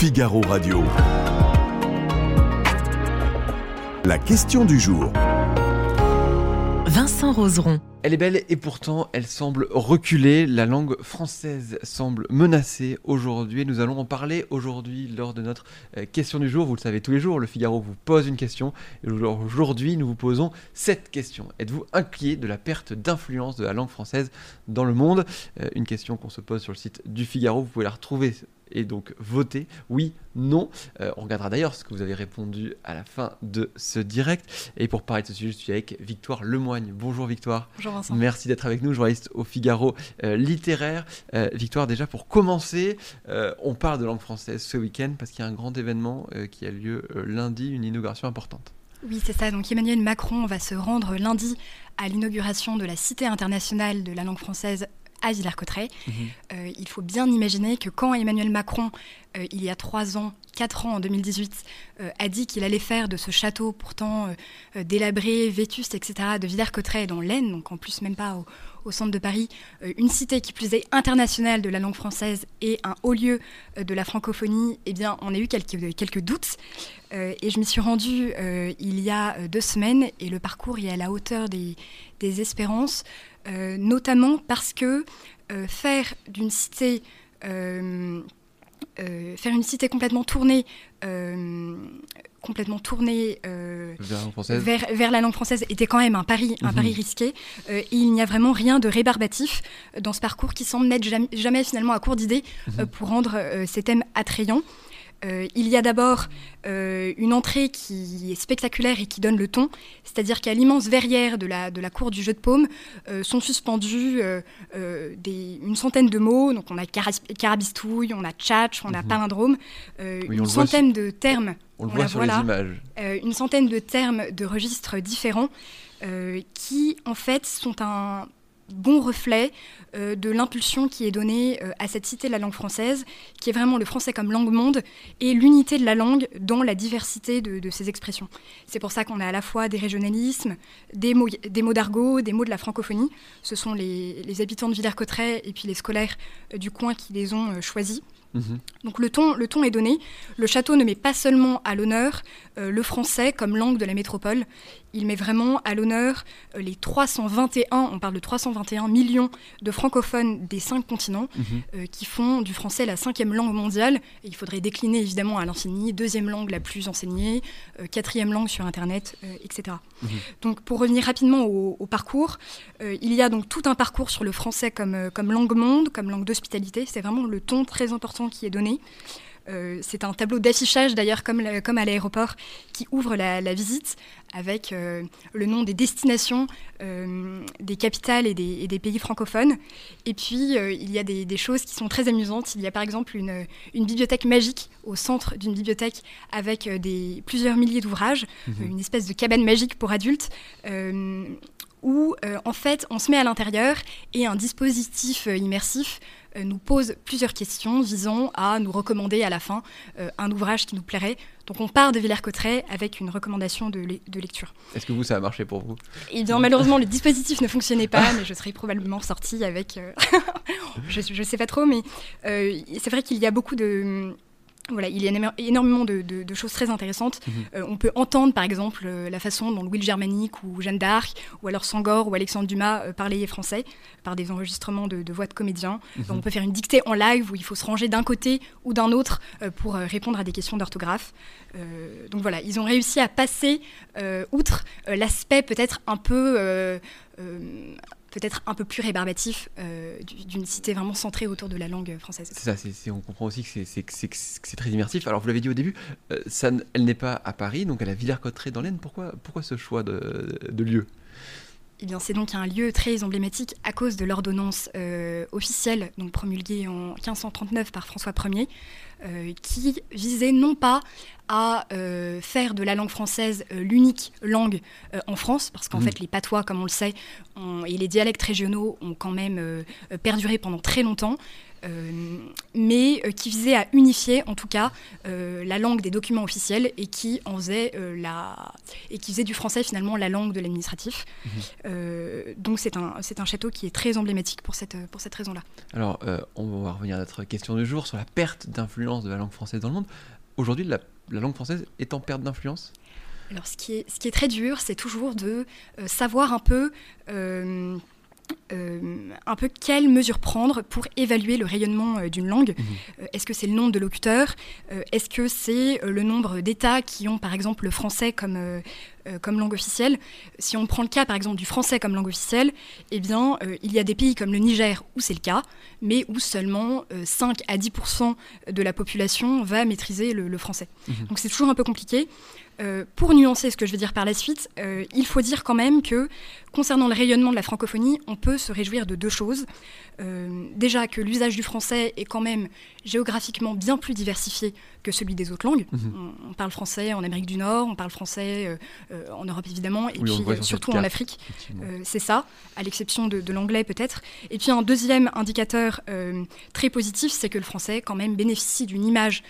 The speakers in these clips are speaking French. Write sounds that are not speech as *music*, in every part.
Figaro Radio. La question du jour. Vincent Roseron. Elle est belle et pourtant elle semble reculer. La langue française semble menacée aujourd'hui. Nous allons en parler aujourd'hui lors de notre euh, question du jour. Vous le savez tous les jours, le Figaro vous pose une question. Et aujourd'hui, nous vous posons cette question. Êtes-vous inquiet de la perte d'influence de la langue française dans le monde? Euh, Une question qu'on se pose sur le site du Figaro. Vous pouvez la retrouver et donc voter oui, non. Euh, on regardera d'ailleurs ce que vous avez répondu à la fin de ce direct. Et pour parler de ce sujet, je suis avec Victoire Lemoigne. Bonjour Victoire. Bonjour Vincent. Merci d'être avec nous, journaliste au Figaro euh, littéraire. Euh, Victoire, déjà pour commencer, on parle de langue française ce week-end parce qu'il y a un grand événement qui a lieu lundi, une inauguration importante. Oui, c'est ça. Donc Emmanuel Macron va se rendre lundi à l'inauguration de la Cité internationale de la langue française à Villers-Cotterêts. Mhm. Euh, il faut bien imaginer que quand Emmanuel Macron, euh, il y a trois ans, quatre ans, en 2018, euh, a dit qu'il allait faire de ce château pourtant délabré, vétuste, etc., de Villers-Cotterêts dans l'Aisne, donc en plus même pas au, centre de Paris, une cité qui plus est internationale de la langue française et un haut lieu de la francophonie, eh bien, on a eu quelques, quelques doutes. et je m'y suis rendue il y a deux semaines et le parcours est à la hauteur des, des espérances. Euh, notamment parce que euh, faire d'une cité euh, faire une cité complètement tournée complètement tournée vers, la langue française était quand même un pari, un pari mhm. risqué. et il n'y a vraiment rien de rébarbatif dans ce parcours qui semble n'être jamais, finalement à court d'idées mhm. pour rendre ces thèmes attrayants. Euh, il y a d'abord euh, une entrée qui est spectaculaire et qui donne le ton, c'est-à-dire qu'à l'immense verrière de la, de la cour du jeu de paume euh, sont suspendus une centaine de mots. Donc on a carabistouille, on a tchatch, on a mhm. palindrome, une centaine de termes. On le voit sur les images. une centaine de termes de registres différents qui en fait sont un bon reflet euh, de l'impulsion qui est donnée euh, à cette cité de la langue française, qui est vraiment le français comme langue monde et l'unité de la langue dans la diversité de, ses expressions. C'est pour ça qu'on a à la fois des régionalismes, des mots, des mots d'argot, des mots de la francophonie. Ce sont les, habitants de Villers-Cotterêts et puis les scolaires euh, du coin qui les ont choisis. Mhm. Donc le ton, le ton est donné. Le château ne met pas seulement à l'honneur euh, le français comme langue de la métropole, il met vraiment à l'honneur euh, les 321, on parle de 321 millions de francophones des cinq continents mhm. euh, qui font du français la cinquième langue mondiale. Et il faudrait décliner évidemment à l'infini, deuxième langue la plus enseignée, quatrième langue sur Internet, etc. Mhm. Donc pour revenir rapidement au, au parcours, il y a donc tout un parcours sur le français comme, comme langue monde, comme langue d'hospitalité. C'est vraiment le ton très important qui est donné. Euh, c'est un tableau d'affichage d'ailleurs comme, comme à l'aéroport qui ouvre la, visite avec euh, le nom des destinations euh, des capitales et des, pays francophones. Et puis il y a des, choses qui sont très amusantes. Il y a par exemple une, bibliothèque magique au centre d'une bibliothèque avec des, plusieurs milliers d'ouvrages, mhm. une espèce de cabane magique pour adultes où en fait on se met à l'intérieur et un dispositif immersif euh, nous pose plusieurs questions visant à nous recommander à la fin euh, un ouvrage qui nous plairait. Donc on part de Villers-Cotterêts avec une recommandation de, lecture. Est-ce que vous, ça a marché pour vous? Eh bien malheureusement, le dispositif ne fonctionnait pas, mais je serais probablement sortie avec... Euh, *laughs* je ne sais pas trop, mais c'est vrai qu'il y a beaucoup de voilà, il y a énormément de, choses très intéressantes. Mhm. Euh, on peut entendre, par exemple, euh, la façon dont Louis Germanique ou Jeanne d'Arc, ou alors Sangor ou Alexandre Dumas euh, parlaient français par des enregistrements de, voix de comédiens. Mhm. on peut faire une dictée en live où il faut se ranger d'un côté ou d'un autre pour répondre à des questions d'orthographe. donc voilà, ils ont réussi à passer outre l'aspect peut-être un peu peut-être un peu plus rébarbatif euh, d'une cité vraiment centrée autour de la langue française. C'est ça, on comprend aussi que c'est très immersif. Alors vous l'avez dit au début, euh, ça, elle n'est pas à Paris, donc elle a Villers-Cotterêts dans l'Aisne. Pourquoi, pourquoi ce choix de, lieu? Eh bien, c'est donc un lieu très emblématique à cause de l'ordonnance euh, officielle, donc promulguée en 1539 par François Ier, qui visait non pas à euh, faire de la langue française euh, l'unique langue en France, parce qu'en mmh. fait les patois, comme on le sait, et les dialectes régionaux ont quand même perduré pendant très longtemps, mais qui visait à unifier en tout cas la langue des documents officiels et qui en faisait la et qui faisait du français finalement la langue de l'administratif. Mhm. donc c'est un, un château qui est très emblématique pour cette, pour cette raison-là. Alors on va revenir à notre question du jour sur la perte d'influence de la langue française dans le monde. Aujourd'hui, la, la langue française est en perte d'influence alors, ce qui est, ce qui est très dur, c'est toujours de euh, savoir un peu, euh, euh, un peu quelles mesures prendre pour évaluer le rayonnement d'une langue. Mhm. Est-ce que c'est le nombre de locuteurs? Est-ce que c'est le nombre d'États qui ont, par exemple, le français comme, comme langue officielle Si on prend le cas, par exemple, du français comme langue officielle, eh bien, il y a des pays comme le Niger où c'est le cas, mais où seulement 5 à 10% de la population va maîtriser le, français. Mhm. Donc, c'est toujours un peu compliqué. Euh, pour nuancer ce que je vais dire par la suite, euh, il faut dire quand même que concernant le rayonnement de la francophonie, on peut se réjouir de deux choses. Euh, déjà que l'usage du français est quand même géographiquement bien plus diversifié que celui des autres langues. Mhm. On, parle français en Amérique du Nord, on parle français en Europe évidemment, et puis surtout en Afrique. c'est ça, à l'exception de, de l'anglais peut-être. Et puis un deuxième indicateur très positif, c'est que le français quand même bénéficie d'une image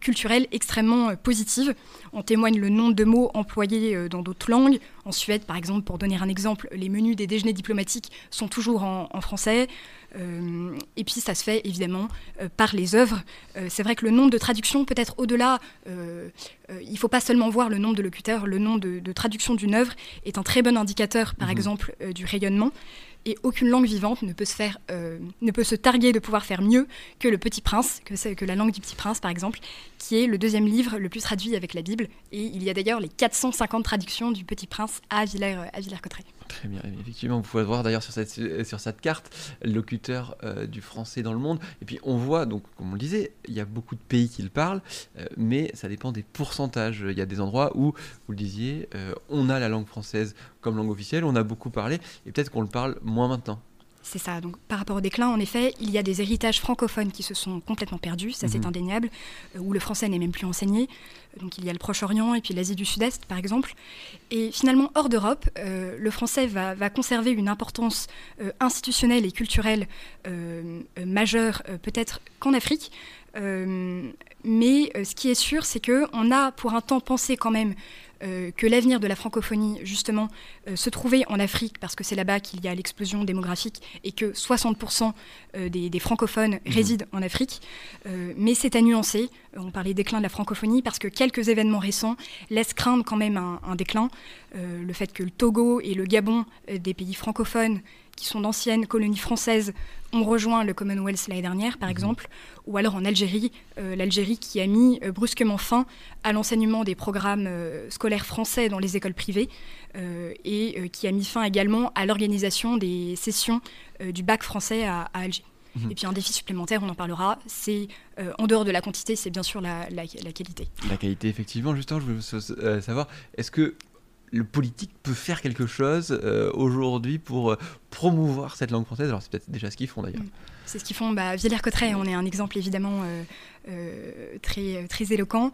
culturelle extrêmement positive. On témoigne le nombre de mots employés euh, dans d'autres langues. En Suède, par exemple, pour donner un exemple, les menus des déjeuners diplomatiques sont toujours en, français. Euh, et puis ça se fait évidemment euh, par les œuvres. c'est vrai que le nombre de traductions peut être au-delà. il ne faut pas seulement voir le nombre de locuteurs, le nombre de, de traductions d'une œuvre est un très bon indicateur, par mhm. exemple, du rayonnement et aucune langue vivante ne peut se faire, euh, ne peut se targuer de pouvoir faire mieux que le Petit Prince, que, la langue du Petit Prince par exemple, qui est le deuxième livre le plus traduit avec la Bible. Et il y a d'ailleurs les 450 traductions du Petit Prince à Villers-Cotterêts. À Villers Très bien, effectivement, vous pouvez voir d'ailleurs sur cette, sur cette carte locuteur euh, du français dans le monde. Et puis on voit, donc comme on le disait, il y a beaucoup de pays qui le parlent, euh, mais ça dépend des pourcentages. Il y a des endroits où, vous le disiez, on a la langue française comme langue officielle, on a beaucoup parlé, et peut-être qu'on le parle moins maintenant. C'est ça. Donc, par rapport au déclin, en effet, il y a des héritages francophones qui se sont complètement perdus, ça c'est mhm. indéniable, euh, où le français n'est même plus enseigné. Donc, il y a le Proche-Orient et puis l'Asie du Sud-Est, par exemple. Et finalement, hors d'Europe, euh, le français va, conserver une importance euh, institutionnelle et culturelle majeure, peut-être qu'en Afrique. mais ce qui est sûr, c'est qu'on a pour un temps pensé quand même euh, que l'avenir de la francophonie, justement, euh, se trouvait en Afrique, parce que c'est là-bas qu'il y a l'explosion démographique et que 60% euh, des, francophones mhm. résident en Afrique. mais c'est à nuancer. On parlait déclin de la francophonie parce que quelques événements récents laissent craindre quand même un déclin. le fait que le Togo et le Gabon, des pays francophones, qui sont d'anciennes colonies françaises ont rejoint le Commonwealth l'année dernière, par mhm. exemple, ou alors en Algérie, euh, l'Algérie qui a mis euh, brusquement fin à l'enseignement des programmes euh, scolaires français dans les écoles privées et qui a mis fin également à l'organisation des sessions du bac français à, Alger. Mhm. Et puis un défi supplémentaire, on en parlera, c'est en dehors de la quantité, c'est bien sûr la, la, qualité. La qualité, effectivement. Justement, je veux savoir, est-ce que le politique peut faire quelque chose euh, aujourd'hui pour promouvoir cette langue française Alors c'est peut-être déjà ce qu'ils font d'ailleurs. Mm. C'est ce qu'ils font. Bah, Villers-Cotterêts, on est un exemple évidemment euh, très, très éloquent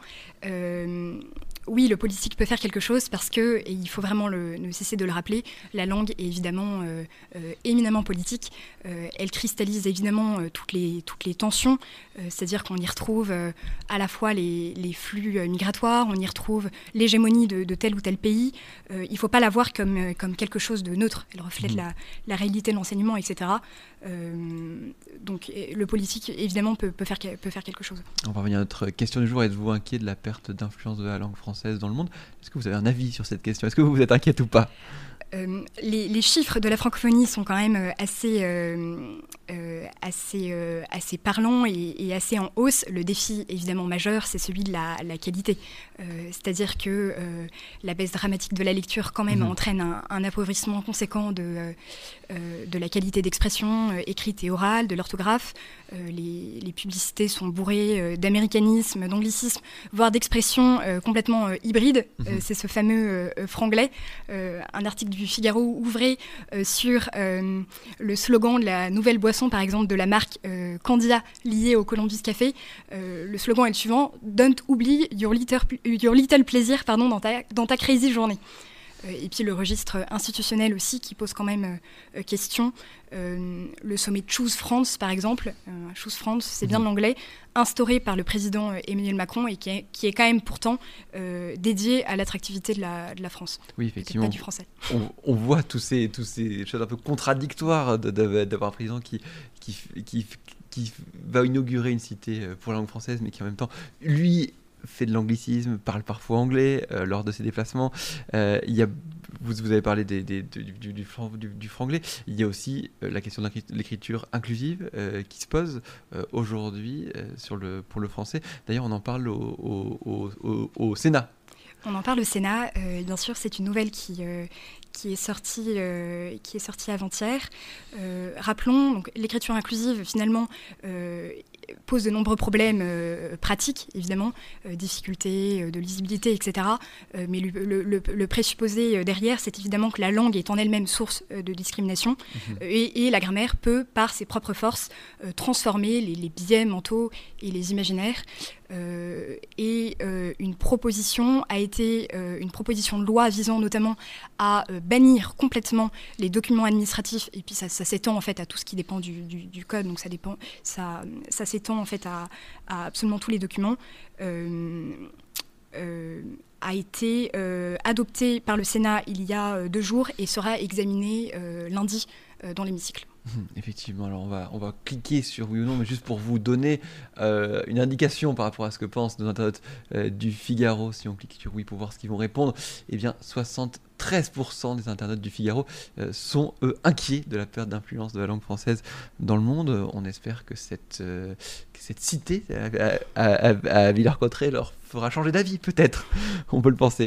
oui, le politique peut faire quelque chose parce que, et il faut vraiment le, ne cesser de le rappeler, la langue est évidemment euh, euh, éminemment politique. Euh, elle cristallise évidemment toutes, les, toutes les tensions, c'est-à-dire qu'on y retrouve à la fois les, flux migratoires, on y retrouve l'hégémonie de, tel ou tel pays. il ne faut pas la voir comme, comme quelque chose de neutre. Elle reflète mmh. la, la, réalité de l'enseignement, etc. donc le politique, évidemment, peut, peut, faire, peut faire quelque chose. On va revenir à notre question du jour. Êtes-vous inquiet de la perte d'influence de la langue française dans le monde? Est-ce que vous avez un avis sur cette question? Est-ce que vous vous êtes inquiète ou pas? Euh, les, chiffres de la francophonie sont quand même euh, assez, euh, assez, assez parlants et, assez en hausse. Le défi évidemment majeur, c'est celui de la, qualité. C'est-à-dire que la baisse dramatique de la lecture quand même mhm. entraîne un, appauvrissement conséquent de, de la qualité d'expression écrite et orale, de l'orthographe. Les, les, publicités sont bourrées d'américanisme, d'anglicisme, voire d'expressions complètement hybrides. Mhm. c'est ce fameux franglais, un article du Figaro ouvrait euh, sur euh, le slogan de la nouvelle boisson, par exemple, de la marque euh, Candia liée au Columbus Café. le slogan est le suivant Don't oublie your little, your little plaisir pardon, dans, ta, dans ta crazy journée. Et puis le registre institutionnel aussi qui pose quand même question. le sommet Choose France, par exemple, Choose France, c'est bien de mhm. l'anglais, instauré par le président Emmanuel Macron et qui est, qui est quand même pourtant dédié à l'attractivité de la, de la, France. Oui, effectivement. du français. On, on, voit tous ces, tous ces choses un peu contradictoires d'avoir un président qui, qui, qui, qui va inaugurer une cité euh, pour la langue française, mais qui en même temps, lui, fait de l'anglicisme, parle parfois anglais euh, lors de ses déplacements. Euh, il y a, vous, vous, avez parlé des, du, du, du, franglais. Il y a aussi la question de l'écriture inclusive qui se pose aujourd'hui sur le, pour le français. D'ailleurs, on en parle au, au, au, Sénat. On en parle au Sénat. bien sûr, c'est une nouvelle qui, qui est sorti, euh, qui est sorti avant-hier. Euh, rappelons, l'écriture inclusive, finalement, euh, pose de nombreux problèmes pratiques, évidemment, difficultés de lisibilité, etc. mais le, présupposé derrière, c'est évidemment que la langue est en elle-même source de discrimination mhm. et, la grammaire peut, par ses propres forces, transformer les, les, biais mentaux et les imaginaires. et une proposition a été une proposition de loi visant notamment à bannir complètement les documents administratifs, et puis ça, s'étend en fait à tout ce qui dépend du, code, donc ça dépend, ça, ça s'étend en fait à, absolument tous les documents. Euh, euh, a été euh, adopté par le Sénat il y a deux jours et sera examiné lundi dans l'hémicycle. *laughs* Effectivement, alors on va, on va cliquer sur oui ou non, mais juste pour vous donner une indication par rapport à ce que pensent nos internautes du Figaro, si on clique sur oui pour voir ce qu'ils vont répondre, eh bien 60 13% des internautes du Figaro euh, sont eux inquiets de la perte d'influence de la langue française dans le monde. On espère que cette, euh, cette cité à, à, à Villers-Cotterêts leur fera changer d'avis, peut-être. *laughs* On peut le penser.